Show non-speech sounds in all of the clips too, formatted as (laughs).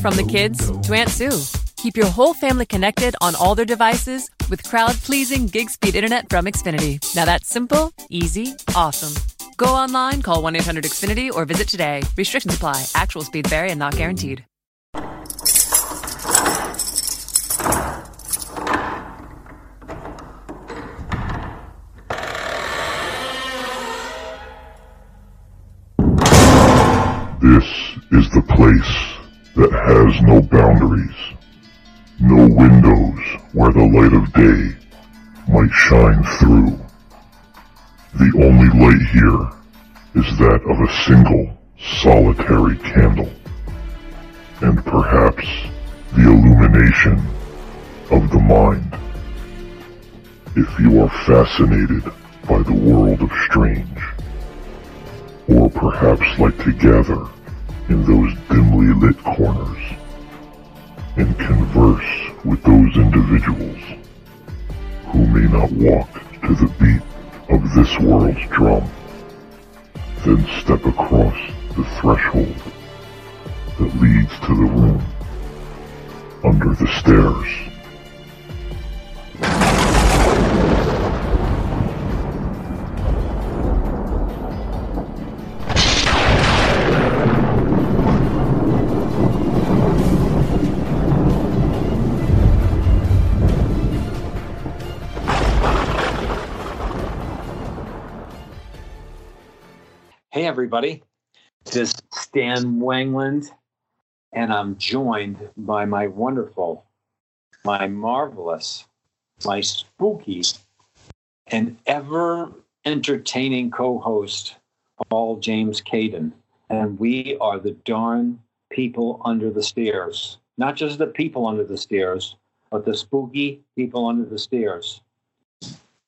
From the kids to Aunt Sue. Keep your whole family connected on all their devices with crowd pleasing gig speed internet from Xfinity. Now that's simple, easy, awesome. Go online, call 1 800 Xfinity, or visit today. Restrictions apply. Actual speed vary and not guaranteed. This is the place that has no boundaries, no windows where the light of day might shine through. The only light here is that of a single solitary candle, and perhaps the illumination of the mind. If you are fascinated by the world of strange, or perhaps like to gather in those dimly lit corners and converse with those individuals who may not walk to the beat of this world's drum, then step across the threshold that leads to the room under the stairs. Everybody. This is Stan Wangland, and I'm joined by my wonderful, my marvelous, my spooky, and ever entertaining co host, Paul James Caden. And we are the darn people under the stairs. Not just the people under the stairs, but the spooky people under the stairs.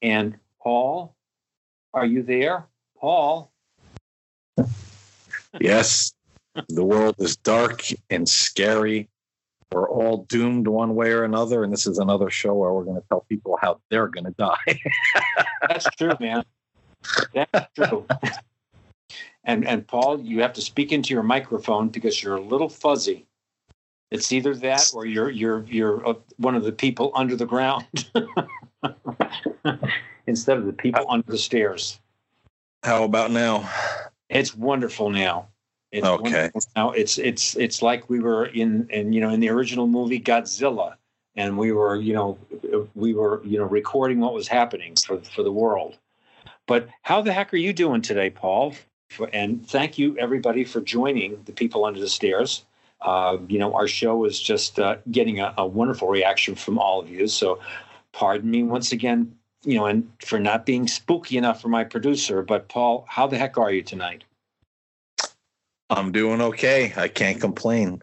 And Paul, are you there? Paul, Yes, the world is dark and scary. We're all doomed one way or another, and this is another show where we're going to tell people how they're going to die. (laughs) That's true, man. That's true. and and Paul, you have to speak into your microphone because you're a little fuzzy. It's either that or you're you're you're uh, one of the people under the ground (laughs) instead of the people under the stairs. how about now? It's wonderful now. It's Okay. wonderful Now it's it's it's like we were in in you know in the original movie Godzilla, and we were you know we were you know recording what was happening for for the world. But how the heck are you doing today, Paul? And thank you everybody for joining the people under the stairs. Uh, you know our show is just uh, getting a, a wonderful reaction from all of you. So pardon me once again, you know, and for not being spooky enough for my producer. But Paul, how the heck are you tonight? I'm doing okay. I can't complain.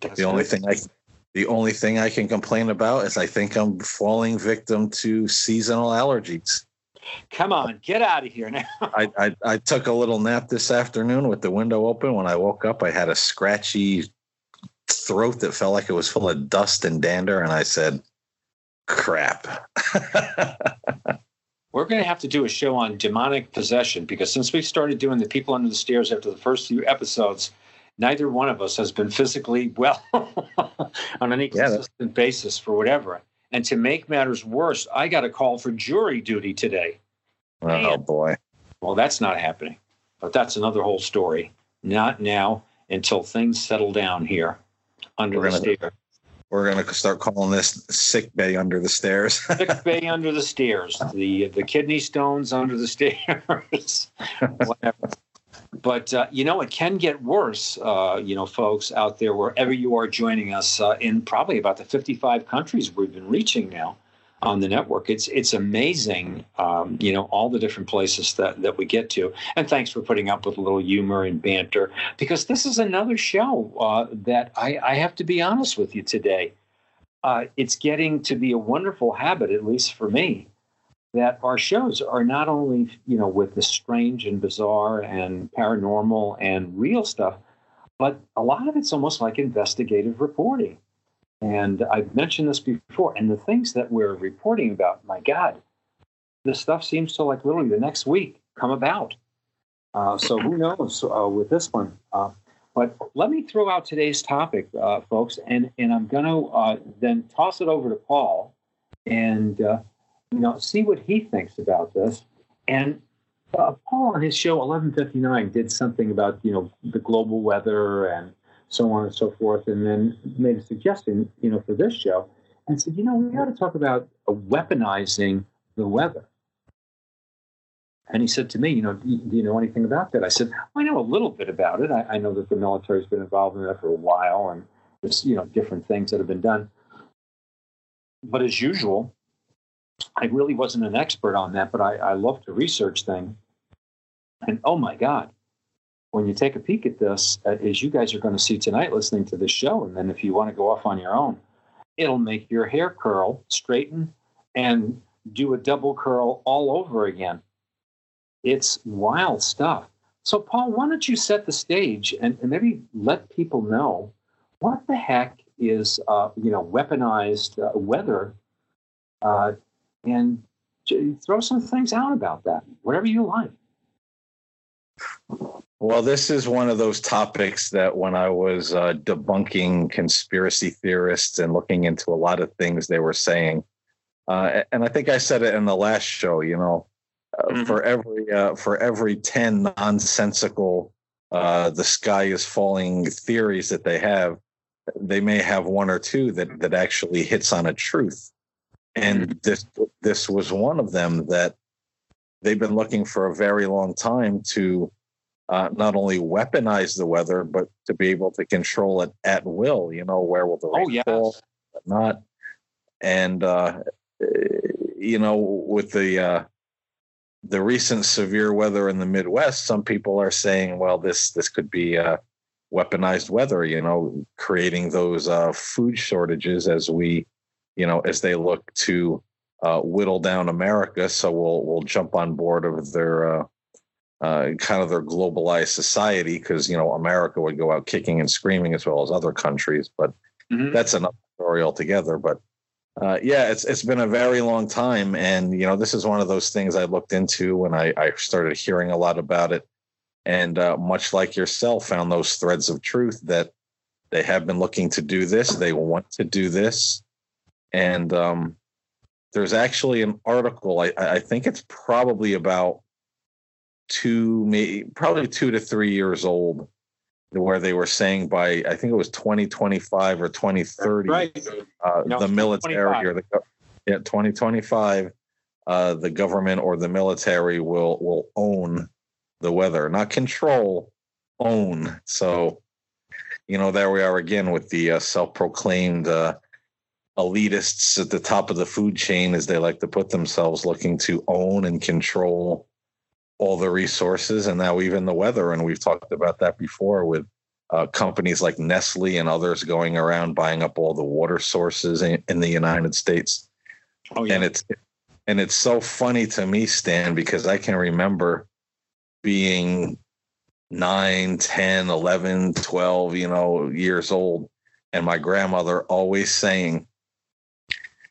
That's The only good. thing I the only thing I can complain about is I think I'm falling victim to seasonal allergies. Come on, get out of here now. (laughs) I, I I took a little nap this afternoon with the window open. When I woke up, I had a scratchy throat that felt like it was full of dust and dander, and I said, "Crap." (laughs) We're going to have to do a show on demonic possession because since we started doing the people under the stairs after the first few episodes, neither one of us has been physically well (laughs) on any Yeah, basis for whatever. And to make matters worse, I got a call for jury duty today. oh boy. Well, that's not happening, but that's another whole story. Not now until things settle down here under We're the gonna- stairs. We're gonna start calling this sick bay under the stairs. (laughs) Sick bay under the stairs, the the kidney stones under the (laughs) stairs, whatever. But uh, you know, it can get worse. Uh, you know, folks out there, wherever you are joining us, uh, in probably about the 55 countries we've been reaching now. On the network. It's it's amazing, um, you know, all the different places that that we get to. And thanks for putting up with a little humor and banter, because this is another show uh, that I, I have to be honest with you today. Uh, it's getting to be a wonderful habit, at least for me, that our shows are not only you know with the strange and bizarre and paranormal and real stuff, but a lot of it's almost like investigative reporting and I've mentioned this before. And the things that we're reporting about, my God, this stuff seems to like literally the next week come about. Uh, so who knows uh, with this one? Uh, but let me throw out today's topic, uh, folks, and and I'm going to uh, then toss it over to Paul, and uh, you know see what he thinks about this. And Paul on his show 1159 did something about you know the global weather and so on and so forth, and then made a suggestion, you know, for this show, and said, you know, we ought to talk about weaponizing the weather. And he said to me, you know, do you know anything about that? I said, I know a little bit about it. I, I know that the military's been involved in that for a while, and there's, you know, different things that have been done. But as usual, I really wasn't an expert on that, but I, I love to research things. And oh my God, when you take a peek at this, uh, as you guys are going to see tonight listening to this show, and then if you want to go off on your own, it'll make your hair curl, straighten, and do a double curl all over again. It's wild stuff. So, Paul, why don't you set the stage and, and maybe let people know what the heck is, uh, you know, weaponized uh, weather, uh, and throw some things out about that, whatever you like. Well, this is one of those topics that when I was uh, debunking conspiracy theorists and looking into a lot of things they were saying, uh, and I think I said it in the last show. You know, uh, mm-hmm. for every uh, for every ten nonsensical uh, the sky is falling theories that they have, they may have one or two that that actually hits on a truth. And mm-hmm. this this was one of them that they've been looking for a very long time to uh, not only weaponize the weather, but to be able to control it at will. You know, where will the rain oh, yes. fall, not, and uh, you know, with the uh, the recent severe weather in the Midwest, some people are saying, well, this this could be uh, weaponized weather. You know, creating those uh, food shortages as we, you know, as they look to uh, whittle down America. So we'll we'll jump on board of their uh, kind of their globalized society because you know America would go out kicking and screaming as well as other countries, but mm-hmm. that's another story altogether. But uh, yeah, it's it's been a very long time, and you know this is one of those things I looked into when I, I started hearing a lot about it, and uh, much like yourself, found those threads of truth that they have been looking to do this, they want to do this, and um, there's actually an article. I, I think it's probably about two, maybe probably two to three years old, where they were saying by I think it was 2025 or 2030, right. uh, no, the military or the yeah 2025, uh, the government or the military will will own the weather, not control, own. So, you know, there we are again with the uh, self-proclaimed uh, elitists at the top of the food chain, as they like to put themselves, looking to own and control all the resources and now even the weather. And we've talked about that before with uh, companies like Nestle and others going around buying up all the water sources in, in the United States. Oh, yeah. And it's and it's so funny to me, Stan, because I can remember being 9, 10, 11, 12, you know, years old. And my grandmother always saying,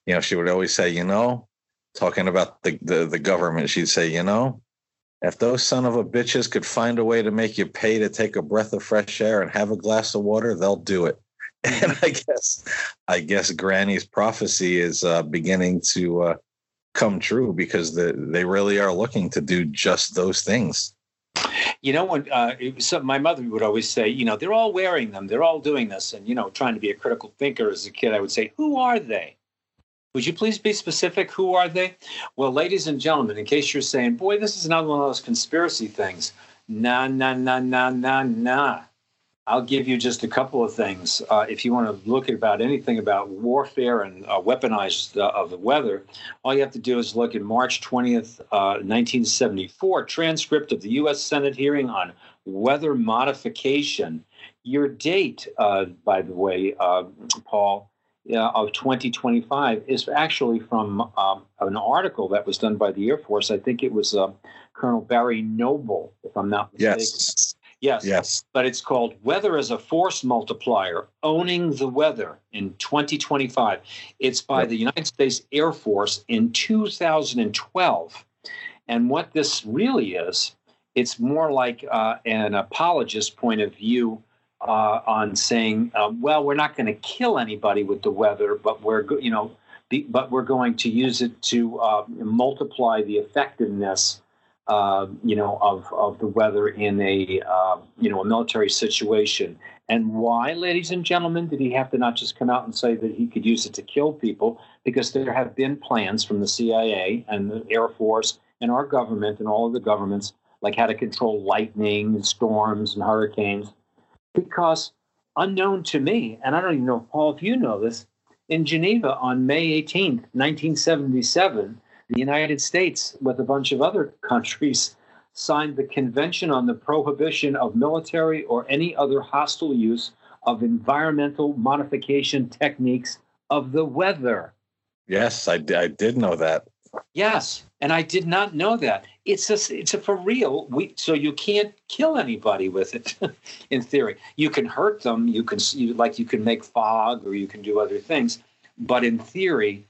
you know, she would always say, you know, talking about the, the, the government, she'd say, you know, if those son of a bitches could find a way to make you pay to take a breath of fresh air and have a glass of water, they'll do it. (laughs) And I guess, I guess Granny's prophecy is uh, beginning to uh, come true because the, they really are looking to do just those things. You know, when uh, so my mother would always say, you know, they're all wearing them, they're all doing this, and you know, trying to be a critical thinker as a kid, I would say, who are they? Would you please be specific? Who are they? Well, ladies and gentlemen, in case you're saying, boy, this is another one of those conspiracy things. Nah, nah, nah, nah, nah, nah. I'll give you just a couple of things. Uh, if you want to look at about anything about warfare and uh, weaponized uh, of the weather, all you have to do is look at March 20th, 1974, uh, transcript of the U.S. Senate hearing on weather modification. Your date, uh, by the way, uh, of 2025 is actually from um, an article that was done by the Air Force. I think it was Colonel Barry Noble, if I'm not mistaken. Yes. Yes. Yes. But it's called Weather as a Force Multiplier Owning the Weather in 2025. It's by yep. the United States Air Force in 2012. And what this really is, it's more like uh, an apologist point of view uh, on saying, uh, well, we're not going to kill anybody with the weather, but we're, you know, but we're going to use it to uh, multiply the effectiveness uh, you know, of, of the weather in a, you know, a military situation. And why, ladies and gentlemen, did he have to not just come out and say that he could use it to kill people? Because there have been plans from the CIA and the Air Force and our government and all of the governments, like how to control lightning, and storms, and hurricanes. Because unknown to me, and I don't even know, Paul, if you know this, in Geneva on May 18th, 1977, the United States, with a bunch of other (laughs) countries, signed the Convention on the Prohibition of Military or any other hostile use of environmental modification techniques of the weather. Yes, I, I did know that. Yes, and I did not know that. It's a, it's a for real. We so you can't kill anybody with it. (laughs) in theory, you can hurt them. You can you, like you can make fog or you can do other things, but in theory,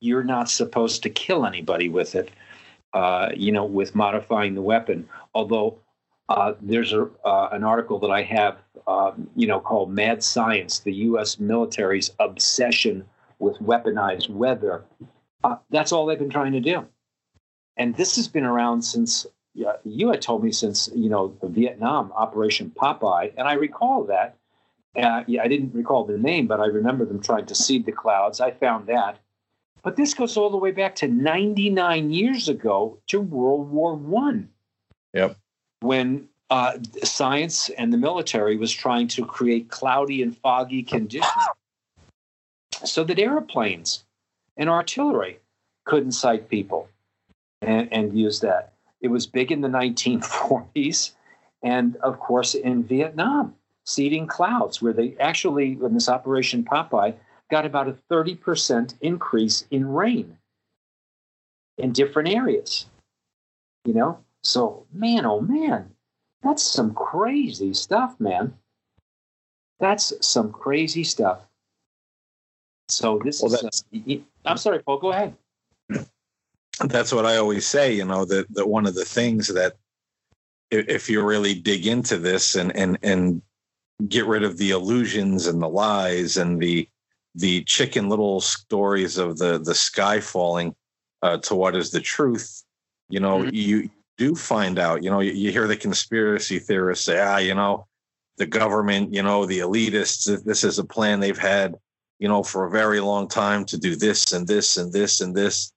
you're not supposed to kill anybody with it, uh, you know, with modifying the weapon. Although uh, there's a, uh, an article that I have, um, you know, called Mad Science, the U.S. military's obsession with weaponized weather. Uh, that's all they've been trying to do. And this has been around since you had told me since, you know, the Vietnam Operation Popeye. And I recall that. Uh, yeah, I didn't recall the name, but I remember them trying to seed the clouds. I found that. But this goes all the way back to 99 years ago to World War One. Yep. When uh, science and the military was trying to create cloudy and foggy conditions so that airplanes and artillery couldn't sight people and, and use that. It was big in the 1940s and, of course, in Vietnam, seeding clouds, where they actually, in this Operation Popeye, got about a 30% increase in rain in different areas. You know? So, man, oh man, that's some crazy stuff, man. That's some crazy stuff. So, this well, is. Uh, I'm sorry, Paul, go ahead. That's what I always say, you know, that, that one of the things that if you really dig into this and, and, and get rid of the illusions and the lies and the the chicken little stories of the the sky falling uh, to what is the truth, you know, mm-hmm. you do find out. You know, you, you, hear the conspiracy theorists say, ah, you know, the government, you know, the elitists. This is a plan they've had, you know, for a very long time to do this and this and this and this.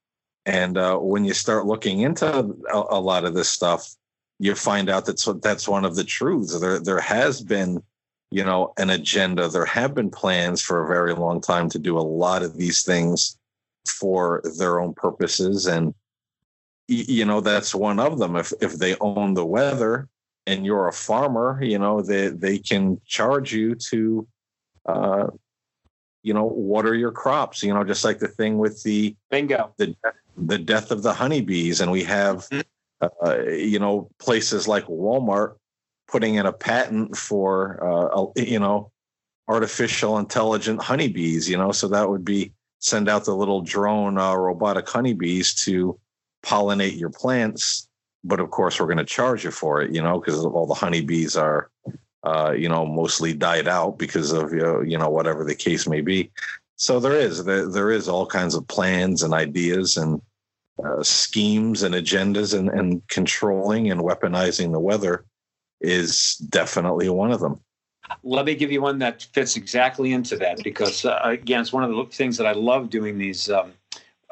And uh, when you start looking into a, a lot of this stuff, you find out that's that's one of the truths. There there has been you know, an agenda. There have been plans for a very long time to do a lot of these things for their own purposes. And, you know, that's one of them. If, if they own the weather and you're a farmer, you know, they, they can charge you to, uh, you know, water your crops, you know, just like the thing with the bingo, the, the death of the honeybees. And we have, mm-hmm. uh, you know, places like Walmart putting in a patent for uh, you know artificial intelligent honeybees you know so that would be send out the little drone uh, robotic honeybees to pollinate your plants but of course we're going to charge you for it you know because all the honeybees are uh, you know mostly died out because of you know, you know whatever the case may be so there is there, there is all kinds of plans and ideas and uh, schemes and agendas and, and controlling and weaponizing the weather is definitely one of them. Let me give you one that fits exactly into that because uh, again, it's one of the things that I love doing these um,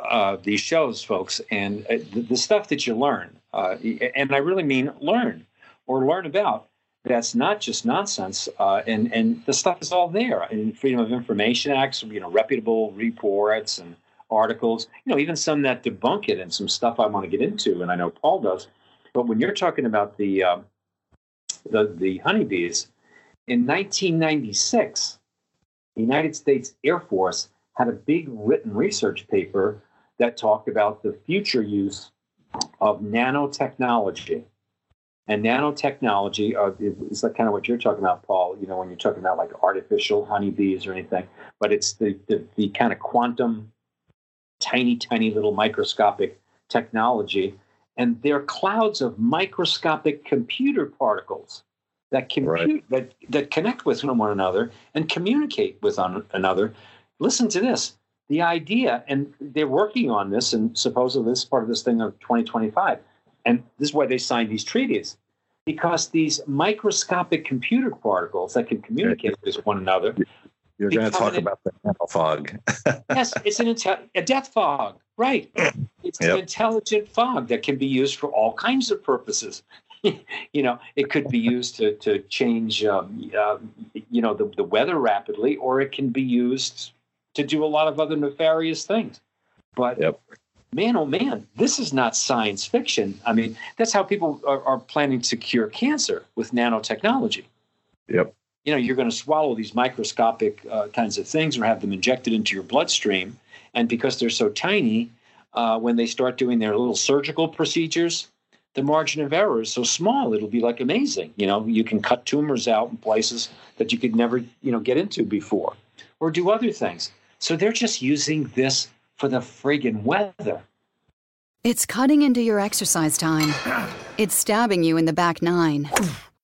uh, these shows, folks, and uh, the, the, stuff that you learn, uh, and I really mean learn or learn about. that's not just nonsense. And and the stuff is all there. In Freedom of Information Acts, you know, reputable reports and articles. You know, even some that debunk it, and some stuff I want to get into, and I know Paul does. But when you're talking about the uh, the the honeybees in 1996, the United States Air Force had a big written research paper that talked about the future use of nanotechnology and nanotechnology uh, is like kind of what you're talking about, Paul. You know, when you're talking about like artificial honeybees or anything, but it's the, the, the kind of quantum, tiny, tiny little microscopic technology. And they're clouds of microscopic computer particles that compute right. that, that connect with one another and communicate with one another. Listen to this. The idea, and they're working on this, and supposedly this is part of this thing of 2025 and this is why they signed these treaties, because these microscopic computer particles that can communicate with one another. You're going to talk an, about the fog. (laughs) yes, it's an a death fog, right? It's yep. an intelligent fog that can be used for all kinds of purposes. (laughs) you know, it could be used to to change, um, uh, you know, the, the weather rapidly, or it can be used to do a lot of other nefarious things. But yep man, oh man, this is not science fiction. I mean, that's how people are, are planning to cure cancer with nanotechnology. Yep. You know, you're going to swallow these microscopic uh, kinds of things or have them injected into your bloodstream. And because they're so tiny, uh, when they start doing their little surgical procedures, the margin of error is so small, it'll be like amazing. You know, you can cut tumors out in places that you could never, you know, get into before or do other things. So they're just using this for the friggin' weather. It's cutting into your exercise time. It's stabbing you in the back nine.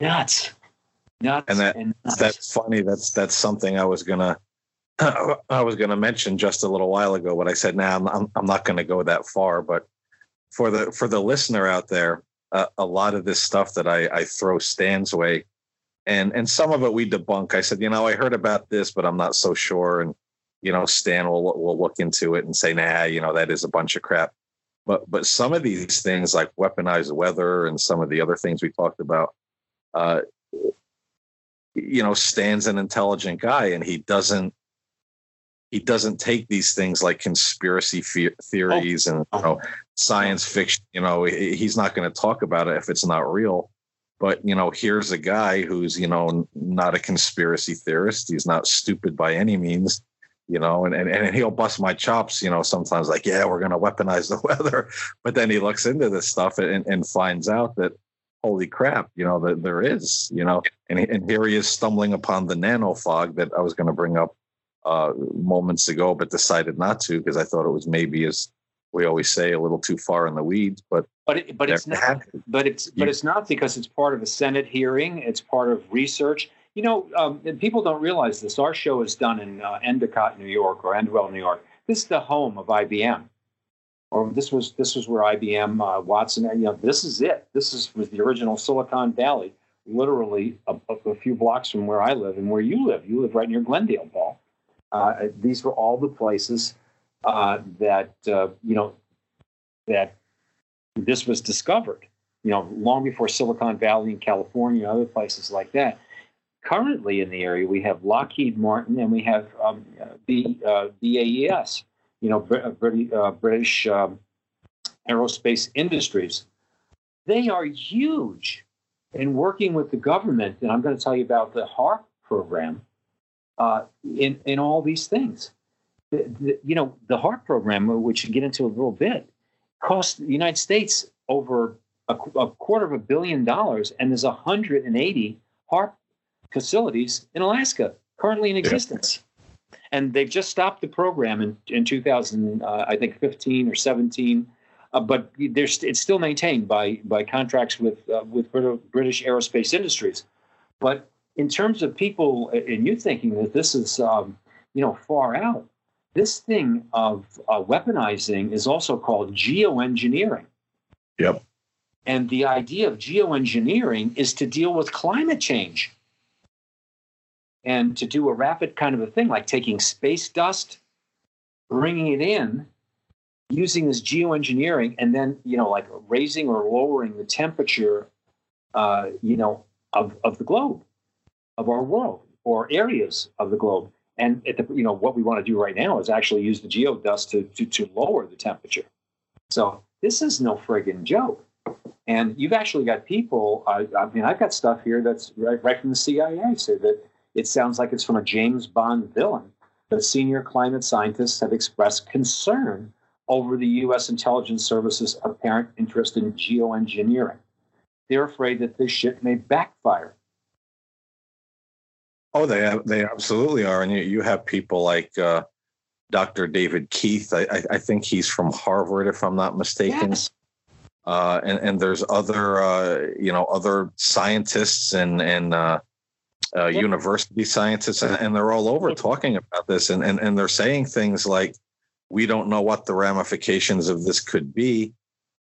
Nuts. Nuts. And, that, and nuts. that's funny. That's that's something I was gonna (coughs) I was gonna mention just a little while ago, but I said, "Nah, I'm I'm not gonna go that far." But for the for the listener out there, uh, a lot of this stuff that I, I throw Stan's way and and some of it we debunk. I said, you know, I heard about this, but I'm not so sure. And you know, Stan will will look into it and say, nah, you know, that is a bunch of crap. But but some of these things like weaponized weather and some of the other things we talked about, uh, you know, Stan's an intelligent guy and he doesn't he doesn't take these things like conspiracy theories oh. and you know, science fiction. You know, he's not going to talk about it if it's not real but you know here's a guy who's you know not a conspiracy theorist he's not stupid by any means you know and, and, and he'll bust my chops you know sometimes like yeah we're going to weaponize the (laughs) weather but then he looks into this stuff and, and finds out that holy crap you know that there is you know and, and here he is stumbling upon the nano fog that i was going to bring up uh, moments ago but decided not to because i thought it was maybe as we always say a little too far in the weeds but but it, but it's not but it's but it's not because it's part of a senate hearing it's part of research. You know um, people don't realize this our show is done in uh, endicott new york or endwell new york. This is the home of ibm or this was this was where ibm uh, watson you know this is it this is was the original silicon valley literally a, a, few blocks from where i live and where you live you live right near glendale paul uh, these were all the places uh, that uh, you know that this was discovered. You know, long before Silicon Valley in California and other places like that. Currently in the area, we have Lockheed Martin and we have um, B, uh, BAES. You know, uh, British, uh, British um, aerospace industries. They are huge in working with the government, and I'm going to tell you about the HAARP program uh, in in all these things. The, the, you know, the HAARP program, which we get into a little bit, cost the United States over a, a quarter of a billion dollars, and there's 180 HAARP facilities in Alaska currently in existence. Yeah. And they've just stopped the program in, in 2000, uh, I think 15 or 17. Uh, but there's, it's still maintained by by contracts with uh, with British aerospace industries. But in terms of people and you thinking that this is um, you know far out, this thing of uh, weaponizing is also called geoengineering. Yep. And the idea of geoengineering is to deal with climate change and to do a rapid kind of a thing like taking space dust, bringing it in, using this geoengineering, and then you know like raising or lowering the temperature, uh, you know, of of the globe, of our world or areas of the globe. And at the, you know what we want to do right now is actually use the geodust to, to to lower the temperature. So this is no friggin' joke. And you've actually got people. I, I mean, I've got stuff here that's right, right from the CIA say that it sounds like it's from a James Bond villain. But senior climate scientists have expressed concern over the U.S. intelligence service's apparent interest in geoengineering. They're afraid that this shit may backfire. Oh, they they absolutely are, and you, you have people like uh, Dr. David Keith. I, I, think he's from Harvard, if I'm not mistaken. Yes. Uh, and and there's other uh, you know other scientists and and uh, university scientists, and, they're all over talking about this, and, and and they're saying things like, "We don't know what the ramifications of this could be,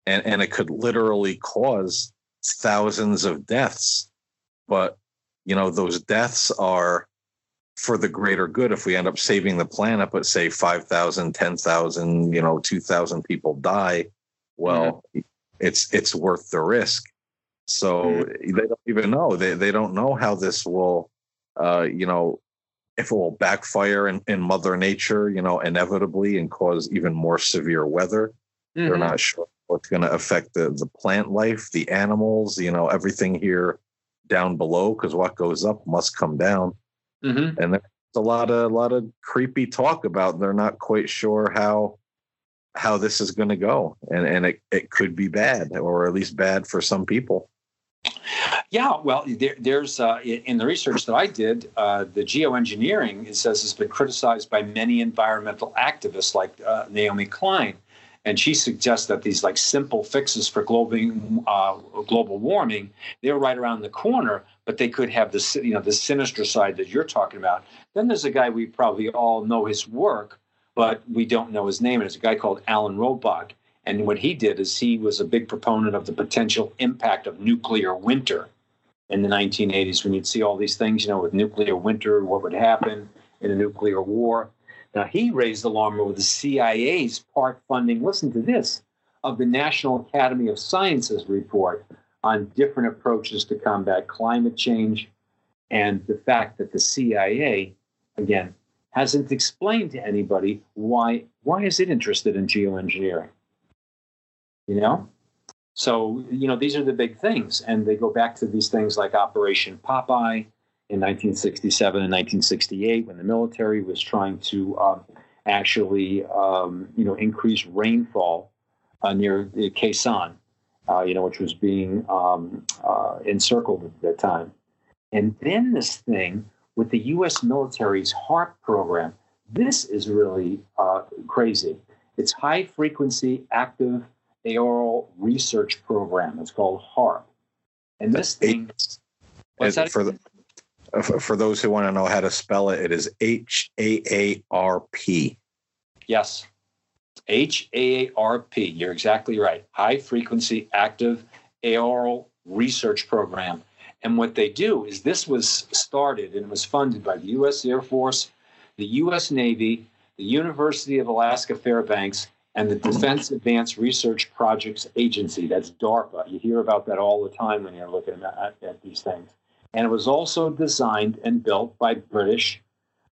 and and it could literally cause thousands of deaths." But you know, those deaths are for the greater good if we end up saving the planet, but say 5,000, 10,000, you know, 2,000 people die, well, mm-hmm. it's it's worth the risk. So mm-hmm. they don't even know. They they don't know how this will, uh, you know, if it will backfire in, in Mother Nature, you know, inevitably and cause even more severe weather. Mm-hmm. They're not sure what's going to affect the the plant life, the animals, you know, everything here down below because what goes up must come down. Mm-hmm. And there's a lot of a lot of creepy talk about they're not quite sure how how this is going to go, and and it it could be bad or at least bad for some people. Yeah, well, there, there's uh, in the research that I did, uh, the geoengineering it says has been criticized by many environmental activists like uh, Naomi Klein, and she suggests that these like simple fixes for global uh, global warming they're right around the corner, but they could have the you know the sinister side that you're talking about. Then there's a guy we probably all know his work, but we don't know his name. And it's a guy called Alan Rogback and what he did is he was a big proponent of the potential impact of nuclear winter in the 1980s when you'd see all these things, you know, with nuclear winter, what would happen in a nuclear war. Now, he raised the alarm over the CIA's part funding, listen to this, of the National Academy of Sciences report on different approaches to combat climate change and the fact that the CIA, again, hasn't explained to anybody why why is it interested in geoengineering you know so you know these are the big things and they go back to these things like operation popeye in 1967 and 1968 when the military was trying to um, actually um, you know increase rainfall uh, near Khe Sanh, uh, you know, which was being um, uh, encircled at that time. And then this thing with the U.S. military's HAARP program, this is really uh, crazy. It's high frequency active Auroral Research Program. It's called HAARP. And this thing, what's that? For, the, uh, for those who want to know how to spell it, it is H A A R P. Yes. H A A R P. You're exactly right. High Frequency Active Auroral Research Program. And what they do is this was started and was funded by the U.S. Air Force, the U.S. Navy, the University of Alaska Fairbanks, and the Defense Advanced Research Projects Agency. That's DARPA. You hear about that all the time when you're looking at, at these things. And it was also designed and built by British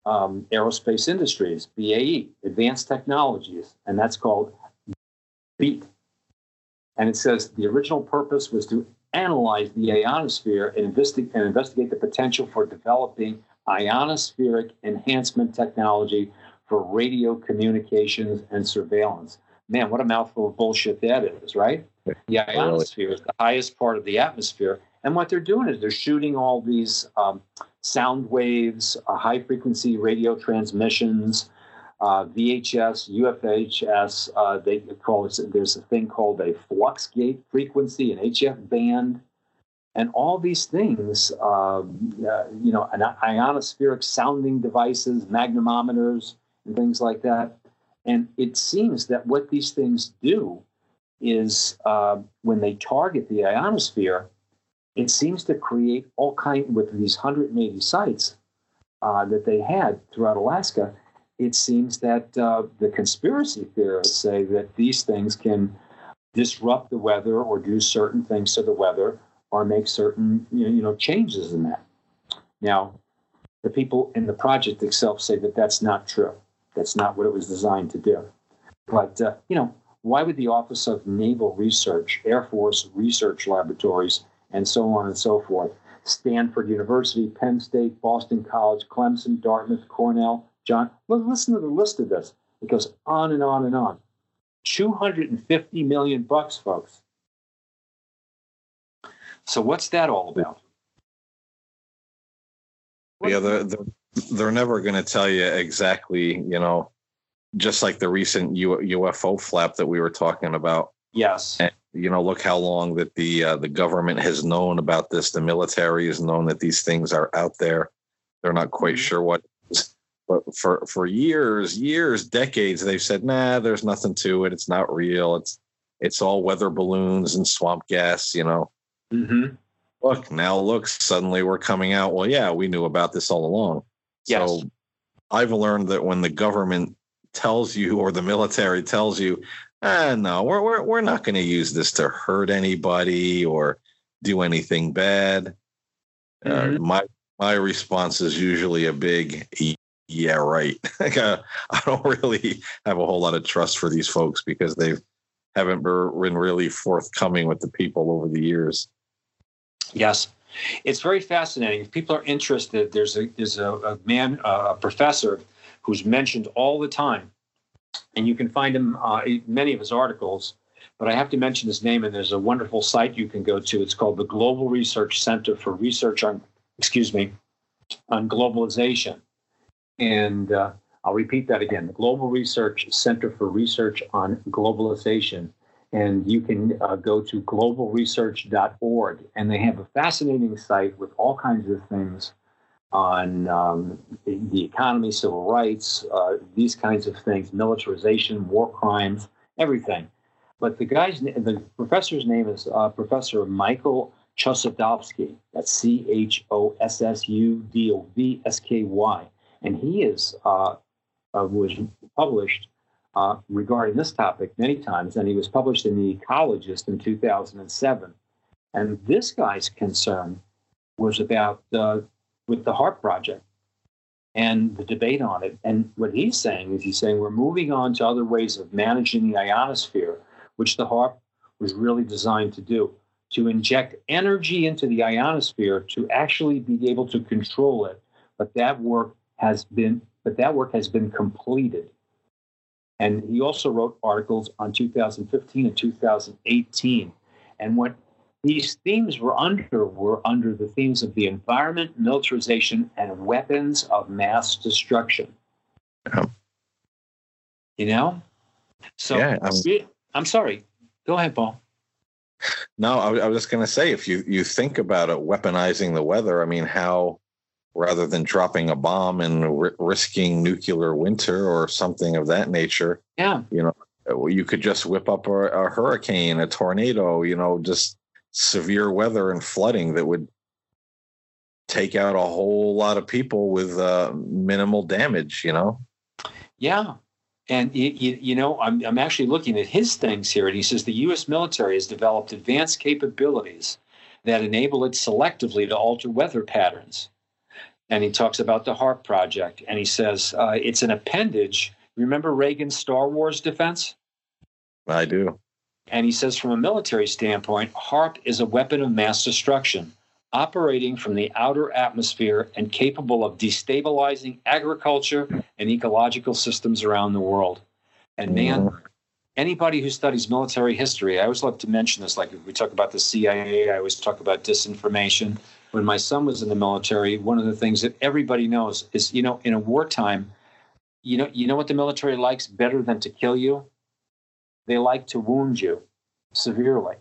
um, Aerospace Industries, BAE, Advanced Technologies, and that's called BEAT. And it says the original purpose was to analyze the ionosphere and, investi- and investigate the potential for developing ionospheric enhancement technology for radio communications and surveillance. Man, what a mouthful of bullshit that is, right? The ionosphere is the highest part of the atmosphere. And what they're doing is they're shooting all these um, sound waves, uh, high frequency radio transmissions, uh, VHS, UFHS. Uh, they call it, there's a thing called a flux gate frequency, an HF band. And all these things, um, uh, you know, ionospheric sounding devices, magnetometers, and things like that. And it seems that what these things do is uh, when they target the ionosphere, it seems to create all kind with these 180 sites uh, that they had throughout Alaska. It seems that uh, the conspiracy theorists say that these things can disrupt the weather or do certain things to the weather or make certain you know changes in that. Now, the people in the project itself say that that's not true. That's not what it was designed to do. But, uh, you know, why would the Office of Naval Research, Air Force Research Laboratories, and so on and so forth, Stanford University, Penn State, Boston College, Clemson, Dartmouth, Cornell, John, listen to the list of this. It goes on and on and on. 250 million bucks, folks. So what's that all about? Yeah, they're, they're, they're never going to tell you exactly, you know, just like the recent UFO flap that we were talking about. Yes. And, you know, look how long that the uh, the government has known about this. The military has known that these things are out there. They're not quite mm-hmm. sure what, but for for years, years, decades, they've said, "Nah, there's nothing to it. It's not real. It's it's all weather balloons and swamp gas." You know. Mm-hmm. Look now, look. Suddenly, we're coming out. Well, yeah, we knew about this all along. Yes. So I've learned that when the government tells you or the military tells you, ah, no, we're we're we're not going to use this to hurt anybody or do anything bad. Uh, mm-hmm. Uh, my my response is usually a big yeah, right. (laughs) I don't really have a whole lot of trust for these folks because they haven't been really forthcoming with the people over the years. Yes, it's very fascinating. If people are interested, there's a there's a, a man, a professor, who's mentioned all the time, and you can find him uh, in many of his articles. But I have to mention his name, and there's a wonderful site you can go to. It's called the Global Research Center for Research on, excuse me, on Globalization, and uh, I'll repeat that again: the Global Research Center for Research on Globalization and you can uh, go to globalresearch.org and they have a fascinating site with all kinds of things on um, the economy civil rights uh, these kinds of things militarization war crimes everything. But the guy's the professor's name is uh, professor michael chossudovsky that's c-h-o-s-s-u-d-o-v-s-k-y and he is uh, uh, was published uh, regarding this topic many times, and he was published in The Ecologist in 2007. And this guy's concern was about uh, with the HAARP project and the debate on it. And what he's saying is he's saying we're moving on to other ways of managing the ionosphere, which the HAARP was really designed to do, to inject energy into the ionosphere to actually be able to control it. But that work has been but that work has been completed. And he also wrote articles on 2015 and 2018. And what these themes were under were under the themes of the environment, militarization, and weapons of mass destruction. You know? So yeah, um, I'm, I'm sorry. Go ahead, Paul. No, I, I was just going to say, if you, you think about it, weaponizing the weather, I mean, how rather than dropping a bomb and r- risking nuclear winter or something of that nature. Yeah. You know, you could just whip up a, a hurricane, a tornado, you know, just severe weather and flooding that would take out a whole lot of people with uh, minimal damage, you know? Yeah. And, you, you know, I'm, I'm actually looking at his things here, and he says the U.S. military has developed advanced capabilities that enable it selectively to alter weather patterns and he talks about the HAARP project, and he says uh, it's an appendage. Remember Reagan's Star Wars defense? I do. And he says, from a military standpoint, HAARP is a weapon of mass destruction. operating from the outer atmosphere and capable of destabilizing agriculture and ecological systems around the world. And man, anybody who studies military history, I always love to mention this. Like if we talk about the CIA, I always talk about disinformation. When my son was in the military, one of the things that everybody knows is, you know, in a wartime, you know, you know what the military likes better than to kill you? They like to wound you severely.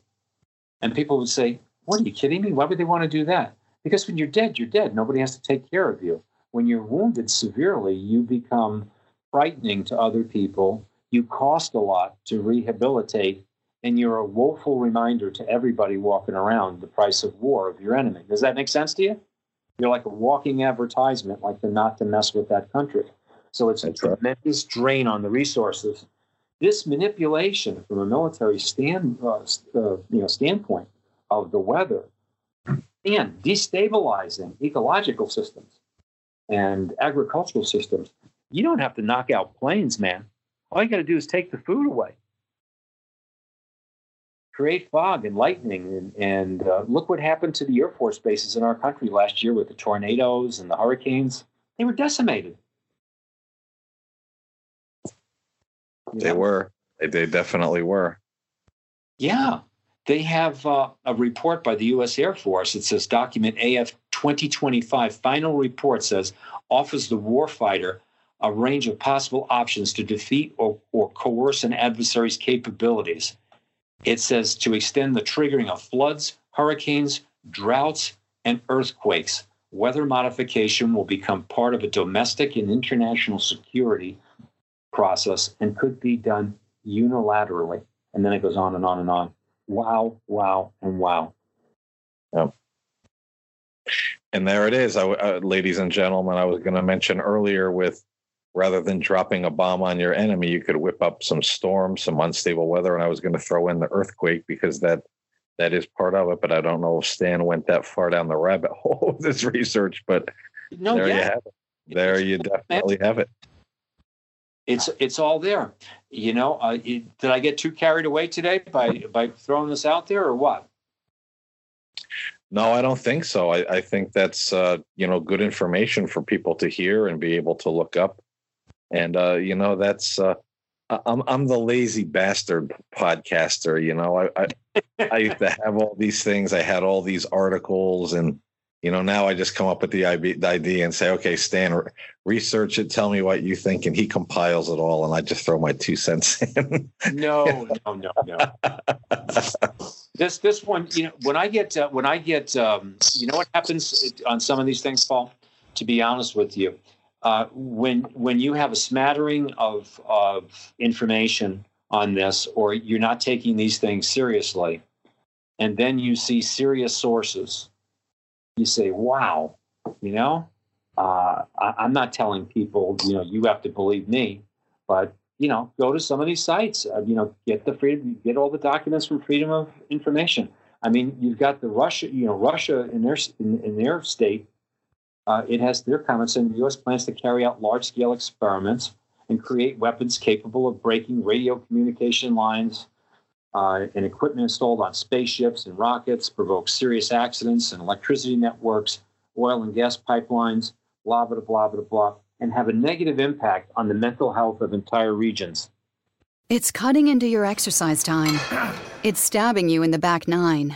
And people would say, What are you kidding me? Why would they want to do that? Because when you're dead, you're dead. Nobody has to take care of you. When you're wounded severely, you become frightening to other people. You cost a lot to rehabilitate, and you're a woeful reminder to everybody walking around the price of war of your enemy. Does that make sense to you? You're like a walking advertisement, like the not to mess with that country. So it's That's a right. tremendous drain on the resources. This manipulation from a military stand, uh, uh, you know, standpoint of the weather and destabilizing ecological systems and agricultural systems. You don't have to knock out planes, man. All you got to do is take the food away. Create fog and lightning, and, and uh, look what happened to the Air Force bases in our country last year with the tornadoes and the hurricanes. They were decimated. You They know? were. They, they definitely were. Yeah, they have uh, a report by the U.S. Air Force. It says document AF 2025 final report says offers the warfighter a range of possible options to defeat or, or coerce an adversary's capabilities. It says to extend the triggering of floods, hurricanes, droughts, and earthquakes. Weather modification will become part of a domestic and international security process and could be done unilaterally. And then it goes on and on and on. Wow, wow, and wow. And there it is, I, uh, ladies and gentlemen. I was going to mention earlier with rather than dropping a bomb on your enemy, you could whip up some storm, some unstable weather, and I was going to throw in the earthquake because that that is part of it. But I don't know if Stan went that far down the rabbit (laughs) hole with this research. But No, there you have it. There you definitely have it. it's it's all there. You know, uh, it, did I get too carried away today by by throwing this out there, or what? No, I don't think so. I, I think that's uh, you know good information for people to hear and be able to look up. And uh, you know that's uh, I'm I'm the lazy bastard podcaster. You know I, I I used to have all these things. I had all these articles, and you know now I just come up with the IB the idea and say, okay, Stan, research it. Tell me what you think, and he compiles it all, and I just throw my two cents (laughs) in. No, no, no, no. (laughs) this this one, you know, when I get uh, when I get, um, you know, what happens on some of these things, Paul. To be honest with you, uh, when when you have a smattering of of information on this, or you're not taking these things seriously, and then you see serious sources, you say, "Wow," you know. Uh, I, I'm not telling people, you know, you have to believe me, but you know, go to some of these sites. Uh, you know, get the freedom, get all the documents from Freedom of Information. I mean, you've got the Russia, you know, Russia in their in, in their state. Uh, it has their comments saying the U.S. plans to carry out large-scale experiments and create weapons capable of breaking radio communication lines uh, and equipment installed on spaceships and rockets, provoke serious accidents and electricity networks, oil and gas pipelines, blah blah blah blah blah and have a negative impact on the mental health of entire regions. It's cutting into your exercise time. It's stabbing you in the back nine.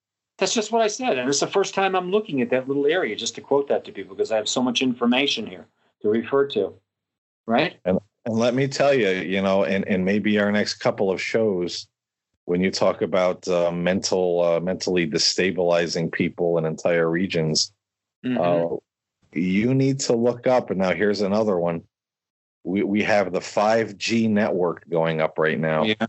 That's just what I said. And it's the first time I'm looking at that little area just to quote that to people because I have so much information here to refer to. Right? And and let me tell you, you know, and, and maybe our next couple of shows, when you talk about uh, mental, uh, mentally destabilizing people in entire regions, mm-hmm. uh, you need to look up. And now here's another one. We we have the 5G network going up right now. Yeah.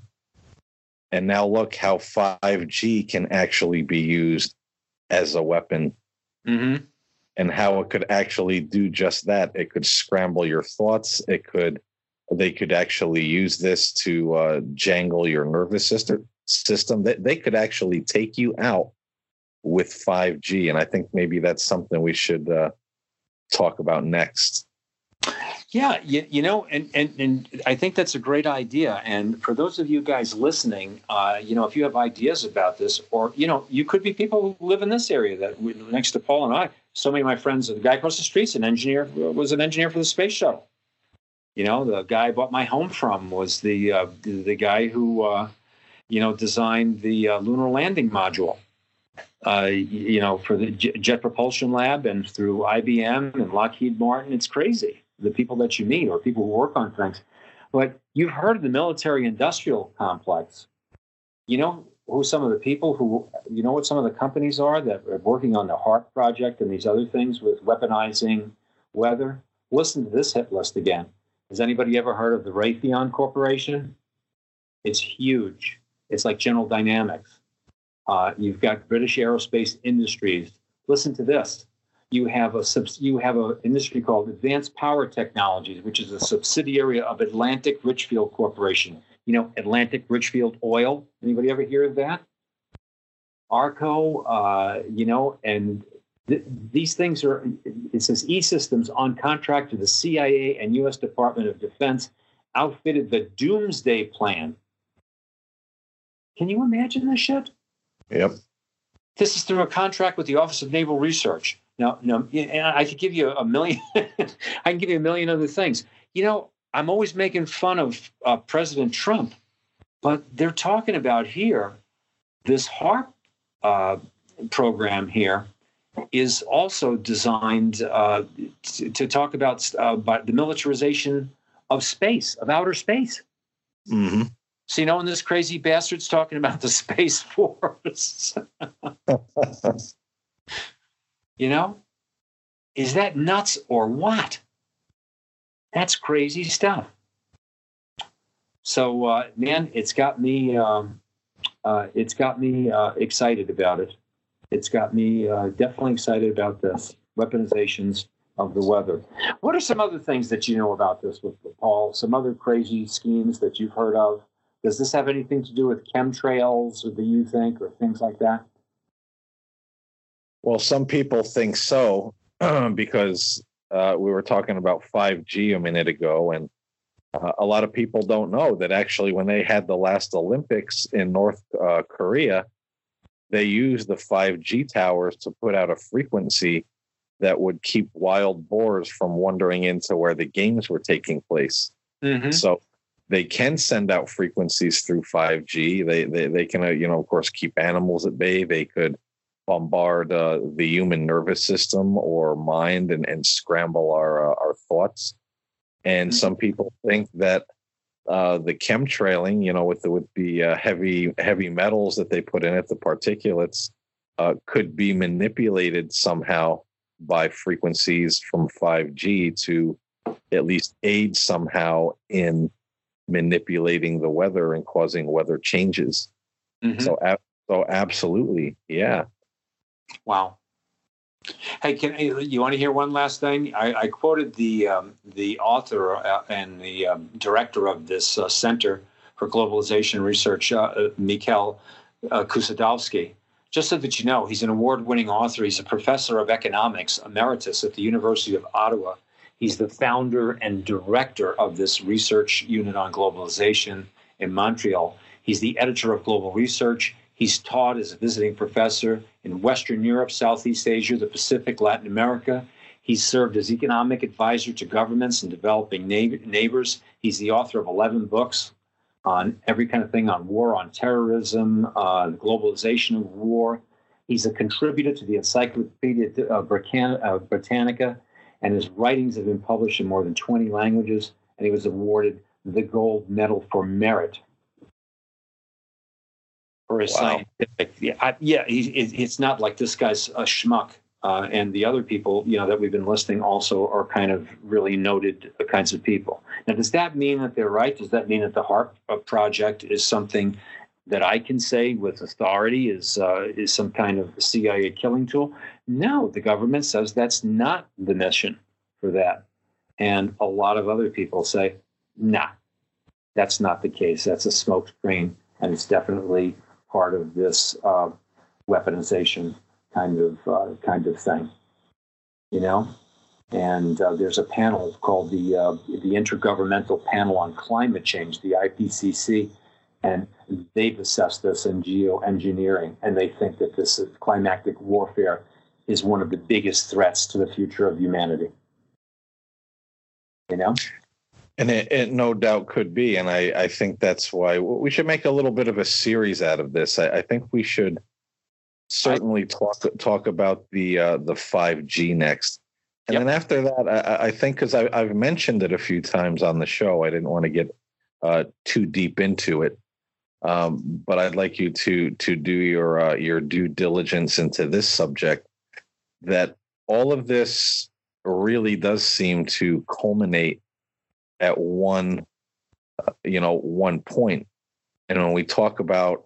And now look how 5G can actually be used as a weapon. Mm-hmm. And how it could actually do just that. It could scramble your thoughts. It could they could actually use this to uh, jangle your nervous system. System that they could actually take you out with 5G, and I think maybe that's something we should uh, talk about next. Yeah, you, you know, and, and and I think that's a great idea. And for those of you guys listening, uh, you know, if you have ideas about this, or you know, you could be people who live in this area that next to Paul and I. So many of my friends, the guy across the street's an engineer, was an engineer for the space shuttle. You know, the guy I bought my home from was the uh, the guy who uh, you know designed the uh, lunar landing module. Uh, you know, for the Jet Propulsion Lab and through IBM and Lockheed Martin, it's crazy the people that you meet or people who work on things. But you've heard of the military-industrial complex. You know who some of the people who you know what some of the companies are that are working on the HAARP project and these other things with weaponizing weather. Listen to this hit list again. Has anybody ever heard of the Raytheon Corporation? It's huge. It's like General Dynamics. Uh, you've got British Aerospace Industries. Listen to this. You have a you have an industry called Advanced Power Technologies, which is a subsidiary of Atlantic Richfield Corporation. You know, Atlantic Richfield Oil. Anybody ever hear of that? Arco, uh, you know, and th- these things are, it says E Systems on contract to the CIA and U.S. Department of Defense outfitted the Doomsday Plan. Can you imagine this shit? Yep. This is through a contract with the Office of Naval Research. Now, now I could give you a million. (laughs) I can give you a million other things. You know, I'm always making fun of uh, President Trump, but they're talking about here this HAARP uh, program here is also designed uh, to, to, talk about, uh, about the militarization of space, of outer space. Mm-hmm. So, you know, when this crazy bastard's talking about the Space (laughs) Force, (laughs) you know, is that nuts or what? That's crazy stuff. So, uh, man, it's got me. Um, uh, it's got me uh, excited about it it's got me uh, definitely excited about this weaponizations of the weather. What are some other things that you know about this with Paul? Some other crazy schemes that you've heard of? Does this have anything to do with chemtrails, or do you think, or things like that? Well, some people think so (clears throat) because uh, we were talking about 5G a minute ago, and uh, a lot of people don't know that actually, when they had the last Olympics in North uh, Korea, they used the 5G towers to put out a frequency that would keep wild boars from wandering into where the games were taking place. Mm-hmm. So they can send out frequencies through 5G. They they, they can, uh, you know, of course, keep animals at bay. They could bombard uh, the human nervous system or mind and, and scramble our uh, our thoughts. And mm-hmm. some people think that uh, the chemtrailing, you know, with the with the uh, heavy heavy metals that they put in it, the particulates, uh, could be manipulated somehow by frequencies from 5G to at least aid somehow in manipulating the weather and causing weather changes. Mm-hmm. So, so absolutely, yeah. Wow. Hey, can you want to hear one last thing? I, I quoted the um, the author uh, and the um, director of this uh, Center for Globalization Research, uh, Mikhail uh, Chossudovsky. Just so that you know, he's an award-winning author. He's a professor of economics emeritus at the University of Ottawa. He's the founder and director of this research unit on globalization in Montreal. He's the editor of Global Research. He's taught as a visiting professor in Western Europe, Southeast Asia, the Pacific, Latin America. He's served as economic advisor to governments and developing neighbors. He's the author of 11 books on every kind of thing on war, on terrorism, uh, globalization of war. He's a contributor to the Encyclopedia uh, Britannica, and his writings have been published in more than 20 languages, and he was awarded the Gold Medal for Merit for his wow. scientific. Yeah, I, yeah, he, it's not like this guy's a schmuck. Uh, and the other people, you know, that we've been listing also are kind of really noted kinds of people. Now, does that mean that they're right? Does that mean that the HAARP project is something that I can say with authority is uh, is some kind of CIA killing tool? No, the government says that's not the mission for that, and a lot of other people say, nah, that's not the case. That's a smokescreen, and it's definitely part of this uh, weaponization kind of uh, kind of thing. You know, and uh, there's a panel called the uh, the Intergovernmental Panel on Climate Change, the IPCC, and they've assessed this in geoengineering, and they think that this climactic warfare is one of the biggest threats to the future of humanity. You know? And it, it no doubt could be. And I, I think that's why we should make a little bit of a series out of this. I, I think we should certainly talk talk about the uh, the 5G next. And yep. then after that, I, I think because I've mentioned it a few times on the show, I didn't want to get uh, too deep into it. Um, but I'd like you to to do your uh, your due diligence into this subject. That all of this really does seem to culminate at one, uh, you know, one. And when we talk about,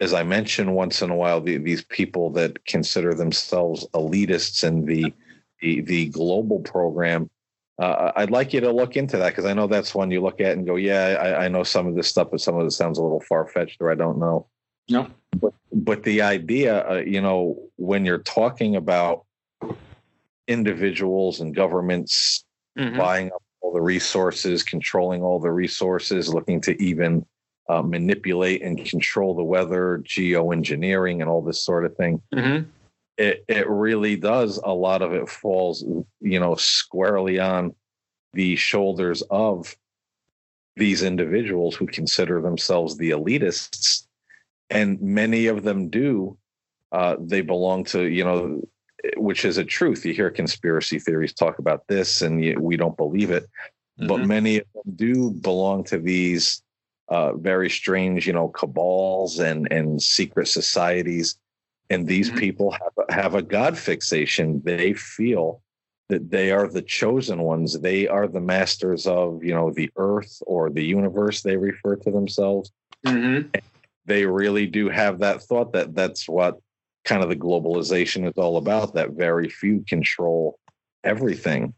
as I mentioned once in a while, the, these people that consider themselves elitists in the the, the global program, uh, I'd like you to look into that because I know that's one you look at and go, yeah, I, I, know some of this stuff, but some of it sounds a little far fetched or I don't know. No. But, but the idea, uh, you know, when you're talking about individuals and governments mm-hmm. buying up all the resources, controlling all the resources, looking to even uh, manipulate and control the weather, geoengineering, and all this sort of thing. Mm-hmm it it really does a lot of it falls you know squarely on the shoulders of these individuals who consider themselves the elitists and many of them do uh, they belong to you know which is a truth you hear conspiracy theories talk about this and you, we don't believe it mm-hmm. but many of them do belong to these uh, very strange you know cabals and and secret societies and these mm-hmm. people have a, have a god fixation they feel that they are the chosen ones they are the masters of you know the earth or the universe they refer to themselves mm-hmm. they really do have that thought that that's what kind of the globalization is all about that very few control everything.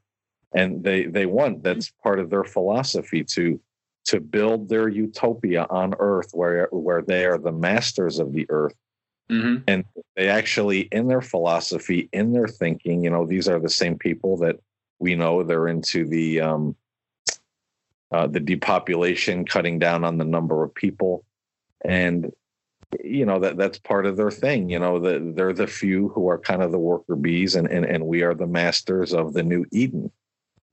And they they want that's part of their philosophy to to build their utopia on earth where where they are the masters of the earth. Mm-hmm. And they actually, in their philosophy, in their thinking, you know, these are the same people that we know they're into the um, uh, the depopulation, cutting down on the number of people, and you know that that's part of their thing. You know, that they're the few who are kind of the worker bees, and and and we are the masters of the new Eden.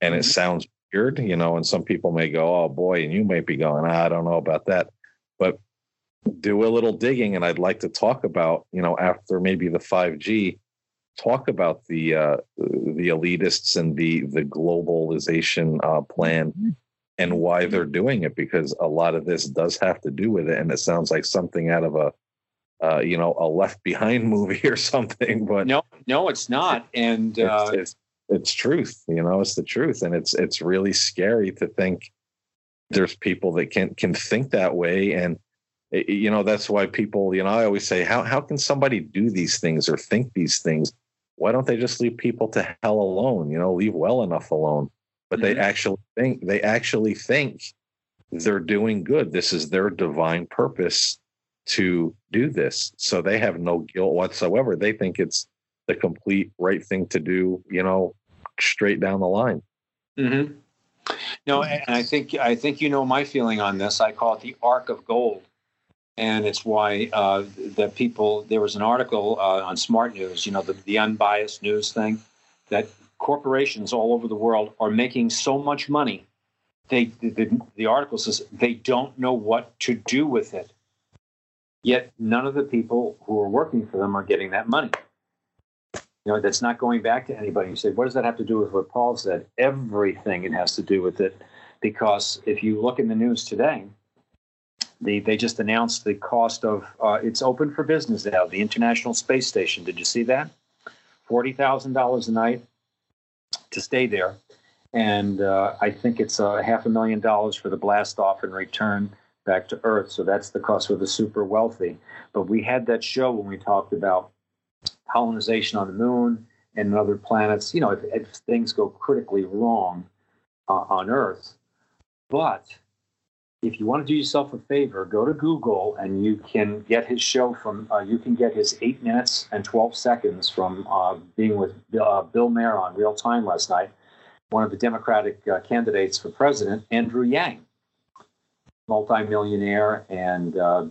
And mm-hmm. it sounds weird, you know, and some people may go, "Oh boy," and you might be going, "I don't know about that," but do a little digging and I'd like to talk about, you know, after maybe the 5G, talk about the uh, the elitists and the the globalization uh, plan mm-hmm. And why they're doing it because a lot of this does have to do with it and it sounds like something out of a uh, you know a left behind (laughs) movie or something but no no it's not and uh, it's, it's, it's truth you know it's the truth and it's it's really scary to think there's people that can can think that way and you know that's why people you know i always say how, how can somebody do these things or think these things? Why don't they just leave people to hell alone you know leave well enough alone but mm-hmm. they actually think they actually think they're doing good this is their divine purpose to do this so they have no guilt whatsoever they think it's the complete right thing to do you know straight down the line mm-hmm. no and i think i think you know my feeling on this i call it the arc of gold and it's why uh, the people. There was an article uh, on Smart News, you know, the, the unbiased news thing, that corporations all over the world are making so much money. They the, the article says they don't know what to do with it. Yet none of the people who are working for them are getting that money. You know, that's not going back to anybody. You say, what does that have to do with what Paul said? Everything it has to do with it. Because if you look in the news today, the, they just announced the cost of uh, it's open for business now, the International Space Station. Did you see that? $40,000 a night to stay there. And uh, I think it's a half a million dollars for the blast off and return back to Earth. So that's the cost for the super wealthy. But we had that show when we talked about colonization on the moon and other planets. You know, if, if things go critically wrong uh, on Earth, but if you want to do yourself a favor, go to Google and you can get his show from. Uh, you can get his eight minutes and twelve seconds from uh, being with uh, Bill Maher on Real Time last night. One of the Democratic uh, candidates for president, Andrew Yang, multimillionaire and uh,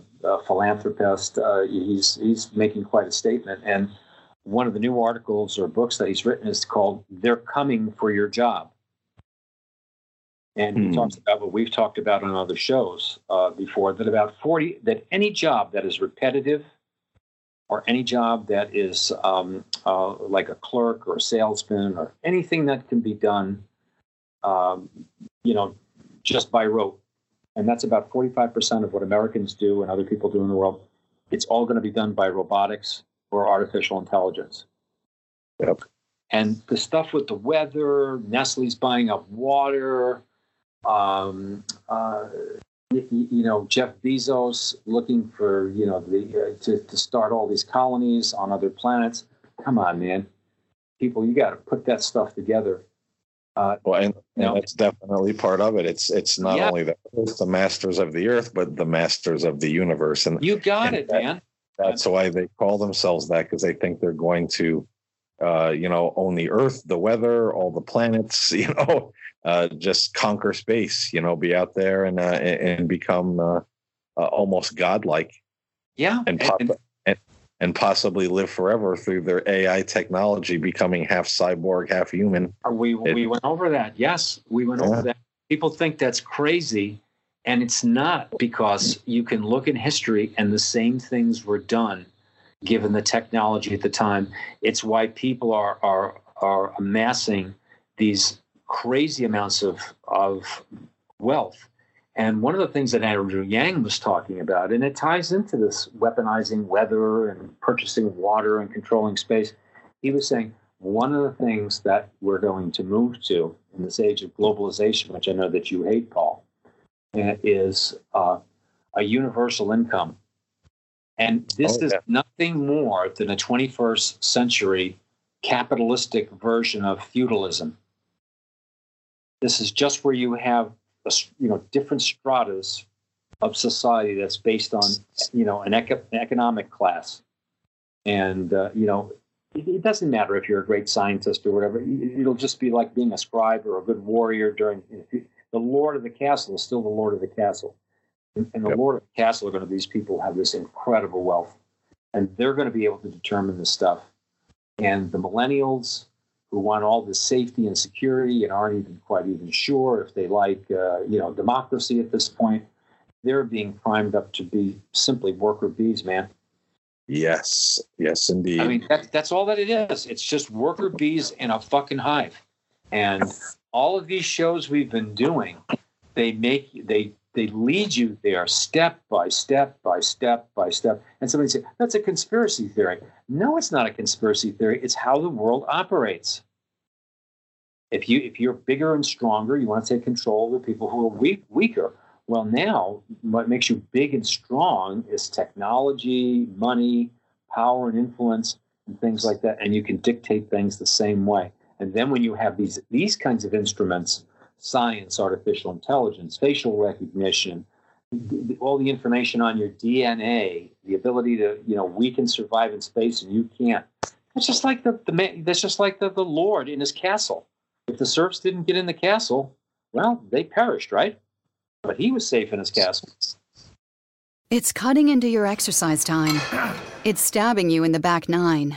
philanthropist. Uh, he's he's making quite a statement. And one of the new articles or books that he's written is called "They're Coming for Your Job." And he hmm. talks about what we've talked about on other shows uh, before that about 40, that any job that is repetitive or any job that is um, uh, like a clerk or a salesman or anything that can be done, um, you know, just by rote. And that's about 45% of what Americans do and other people do in the world. It's all going to be done by robotics or artificial intelligence. Yep. And the stuff with the weather, Nestle's buying up water, um, uh, you, you, know, Jeff Bezos looking for you know the uh, to to start all these colonies on other planets. Come on, man, people, you got to put that stuff together. Uh, well, and, and that's definitely part of it. It's it's not yeah. only the, the masters of the earth, but the masters of the universe. And you got and it, that, man. That's why they call themselves that because they think they're going to, uh, you know, own the earth, the weather, all the planets. (laughs) You know, uh, just conquer space, you know, be out there and uh, and become uh, uh, almost godlike. Yeah, and, and, and, and possibly live forever through their AI technology, becoming half cyborg, half human. Uh, we it, we went over that. Yes, we went yeah. over that. People think that's crazy, and it's not because you can look in history and the same things were done given the technology at the time. It's why people are are are amassing these crazy amounts of, of wealth. And one of the things that Andrew Yang was talking about, and it ties into this weaponizing weather and purchasing water and controlling space, he was saying one of the things that we're going to move to in this age of globalization, which I know that you hate, Paul, is uh, a universal income. And this oh, yeah. is nothing more than a 21st century capitalistic version of feudalism. This is just where you have a, you know different stratas of society that's based on you know an, eco- an economic class, and uh, you know it, it, doesn't matter if you're a great scientist or whatever. It'll just be like being a scribe or a good warrior. During the lord of the castle is still the lord of the castle, and, and the yep. lord of the castle are going to be these people who have this incredible wealth, and they're going to be able to determine this stuff. And the millennials who want all the safety and security and aren't even quite even sure if they like, uh, you know, democracy at this point. They're being primed up to be simply worker bees, man. Yes, yes, indeed. I mean, that, that's all that it is. It's just worker bees in a fucking hive. And all of these shows we've been doing, they make they they lead you there step by step by step by step. And somebody say, that's a conspiracy theory. No, it's not a conspiracy theory. It's how the world operates. If you if you're bigger and stronger, you want to take control of the people who are weak, weaker. Well, now what makes you big and strong is technology, money, power and influence, and things like that. And you can dictate things the same way. And then when you have these these kinds of instruments science, artificial intelligence, facial recognition, all the information on your DNA, the ability to, you know, we can survive in space and you can't. It's just like the, the man, that's just like the, the Lord in his castle. If the serfs didn't get in the castle, well, they perished, right? But he was safe in his castle. It's cutting into your exercise time. It's stabbing you in the back nine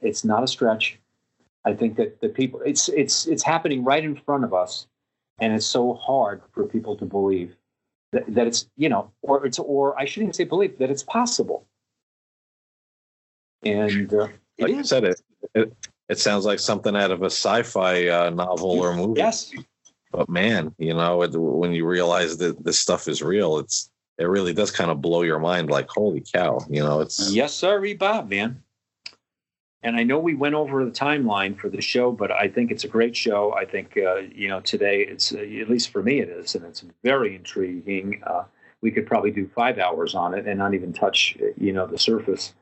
it's not a stretch. I think that the people, it's it's it's happening right in front of us, and it's so hard for people to believe that, that it's you know, or it's or I shouldn't even say believe that it's possible. And uh, like you said, it, it it sounds like something out of a sci-fi uh, novel or movie. Yes, But man, you know, it, when you realize that this stuff is real, it's it really does kind of blow your mind. Like, holy cow, you know, it's yes, sir, Bob, man. And I know we went over the timeline for the show, but I think it's a great show. I think uh, you know today it's uh, at least for me it is, and it's very intriguing. Uh, we could probably do five hours on it and not even touch uh, you know the surface.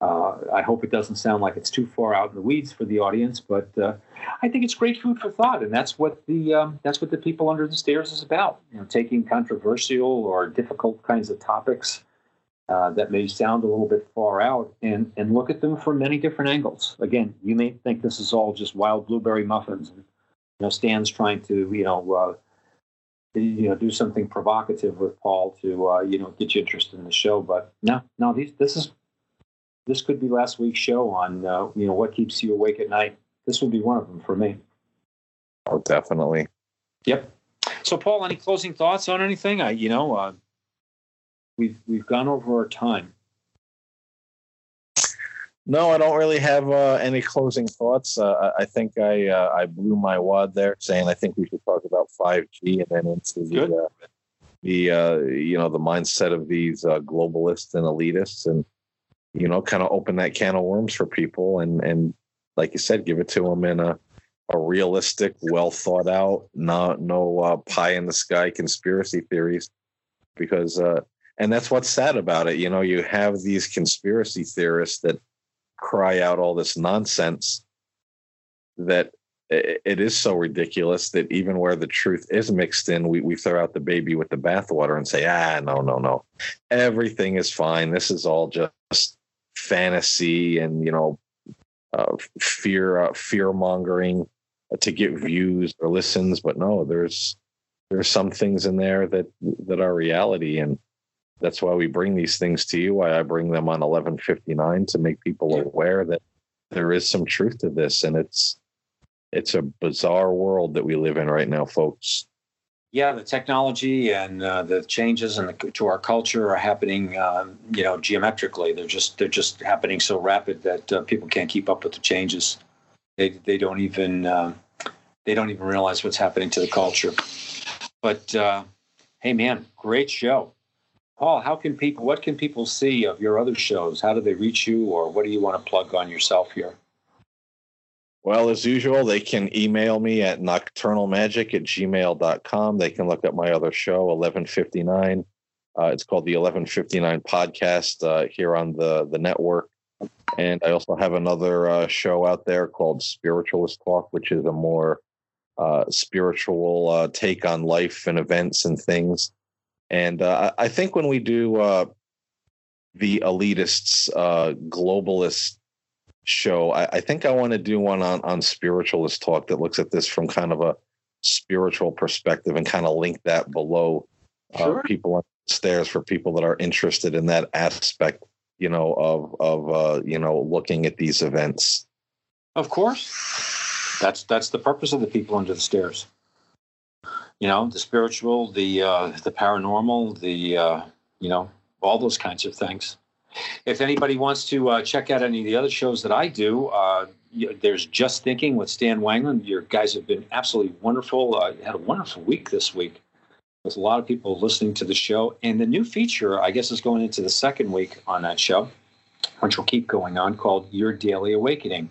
Uh, I hope it doesn't sound like it's too far out in the weeds for the audience, but uh, I think it's great food for thought, and that's what the um, that's what the people under the stairs is about. You know, taking controversial or difficult kinds of topics uh, that may sound a little bit far out and, and look at them from many different angles. Again, you may think this is all just wild blueberry muffins. And, you know, Stan's trying to, you know, uh, you know, do something provocative with Paul to, uh, you know, get you interested in the show. But no, no, these, this is, this could be last week's show on, uh, you know, what keeps you awake at night. This would be one of them for me. oh, definitely. Yep. So, Paul, any closing thoughts on anything? I, you know, uh, we've we've gone over our time. No, I don't really have uh, any closing thoughts. Uh, I think I uh, I blew my wad there, saying I think we should talk about five G and then into the uh, the uh, you know the mindset of these uh, globalists and elitists, and you know kind of open that can of worms for people, and and like you said, give it to them in a a realistic, well thought out, not no uh, pie in the sky conspiracy theories, because uh, and that's what's sad about it. You know, you have these conspiracy theorists that cry out all this nonsense that it is so ridiculous that even where the truth is mixed in, we, we throw out the baby with the bathwater and say, ah, no, no, no. Everything is fine. This is all just fantasy and, you know, uh, fear, uh, fear mongering to get views or listens. But no, there's, there's some things in there that, that are reality. And, that's why we bring these things to you. Why I bring them on 1159 to make people aware that there is some truth to this, and it's it's a bizarre world that we live in right now, folks. Yeah, the technology and uh, the changes in the, to our culture are happening, um, you know, geometrically. They're just they're just happening so rapid that uh, people can't keep up with the changes. They they don't even uh, they don't even realize what's happening to the culture. But uh, hey, man, great show, Paul. How can people? What can people see of your other shows? How do they reach you, or what do you want to plug on yourself here? Well, as usual, they can email me at nocturnalmagic at gmail.com. They can look at my other show, 1159. Uh, it's called the 1159 podcast uh, here on the, the network. And I also have another uh, show out there called Spiritualist Talk, which is a more uh, spiritual uh, take on life and events and things. And uh, I think when we do uh, the elitists, uh, globalist show, I, I think I want to do one on, on spiritualist talk that looks at this from kind of a spiritual perspective and kind of link that below uh, Sure. people on the stairs for people that are interested in that aspect, you know, of of uh, you know looking at these events. Of course. That's that's the purpose of the people under the stairs. You know, the spiritual, the uh, the paranormal, the uh, you know, all those kinds of things. If anybody wants to uh, check out any of the other shows that I do, uh, there's Just Thinking with Stan Wanglund. Your guys have been absolutely wonderful. Uh, had a wonderful week this week. with a lot of people listening to the show, and the new feature, I guess, is going into the second week on that show, which will keep going on, called Your Daily Awakening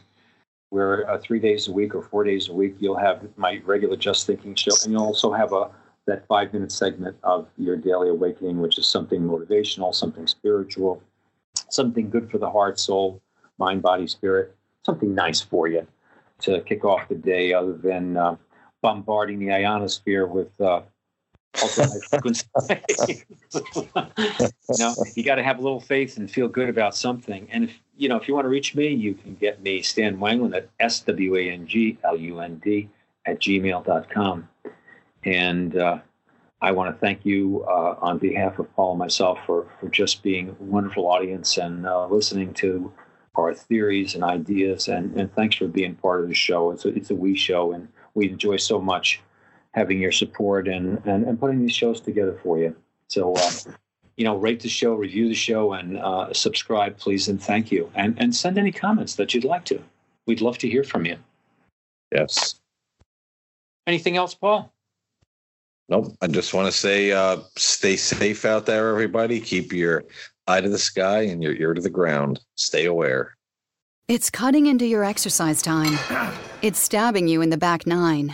where uh, three days a week or four days a week you'll have my regular just thinking show and you'll also have a that five minute segment of your daily awakening which is something motivational something spiritual something good for the heart soul mind body spirit something nice for you to kick off the day other than uh, bombarding the ionosphere with uh, Also, I couldn't you know, you got to have a little faith and feel good about something. And if you know, if you want to reach me, you can get me Stan Wanglund at s w a n g l u n d at gmail.com. And uh, I want to thank you uh, on behalf of Paul and myself for, for just being a wonderful audience and uh, listening to our theories and ideas. And, and thanks for being part of the show. It's a, it's a we show, and we enjoy so much having your support and, and, and putting these shows together for you. So, uh, you know, rate the show, review the show, and uh, subscribe, please, and thank you. And, and send any comments that you'd like to. We'd love to hear from you. Yes. Anything else, Paul? Nope. I just want to say, uh, stay safe out there, everybody. Keep your eye to the sky and your ear to the ground. Stay aware. It's cutting into your exercise time. It's stabbing you in the back nine.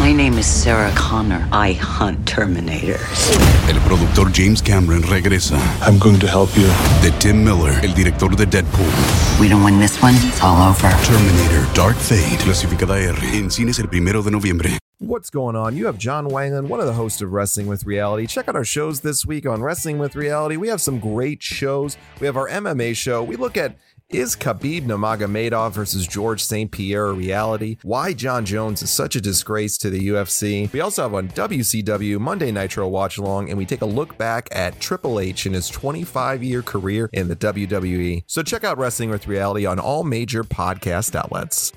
My name is Sarah Connor. I hunt Terminators. El productor James Cameron regresa. I'm going to help you. De Tim Miller, el director de Deadpool. We don't win this one, it's all over. Terminator Dark Fate, clasificada R, en cines el primero de noviembre. What's going on? You have John Wanglund, one of the hosts of Wrestling with Reality. Check out our shows this week on Wrestling with Reality. We have some great shows. We have our MMA show. We look at is Khabib Nurmagomedov versus George St. Pierre a reality? Why John Jones is such a disgrace to the UFC? We also have on WCW Monday Nitro Watch Along, and we take a look back at Triple H in his 25 year career in the WWE. So check out Wrestling with Reality on all major podcast outlets.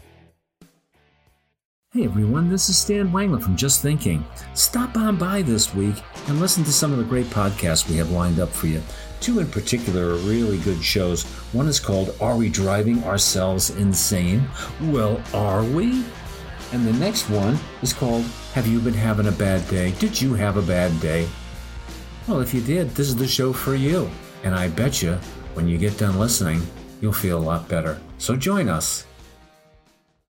Hey everyone, this is Stan Wanglund from Just Thinking. Stop on by this week and listen to some of the great podcasts we have lined up for you. Two in particular are really good shows. One is called Are We Driving Ourselves Insane? Well, are we? And the next one is called Have You Been Having a Bad Day? Did you have a bad day? Well, if you did, this is the show for you. And I bet you, when you get done listening, you'll feel a lot better. So join us.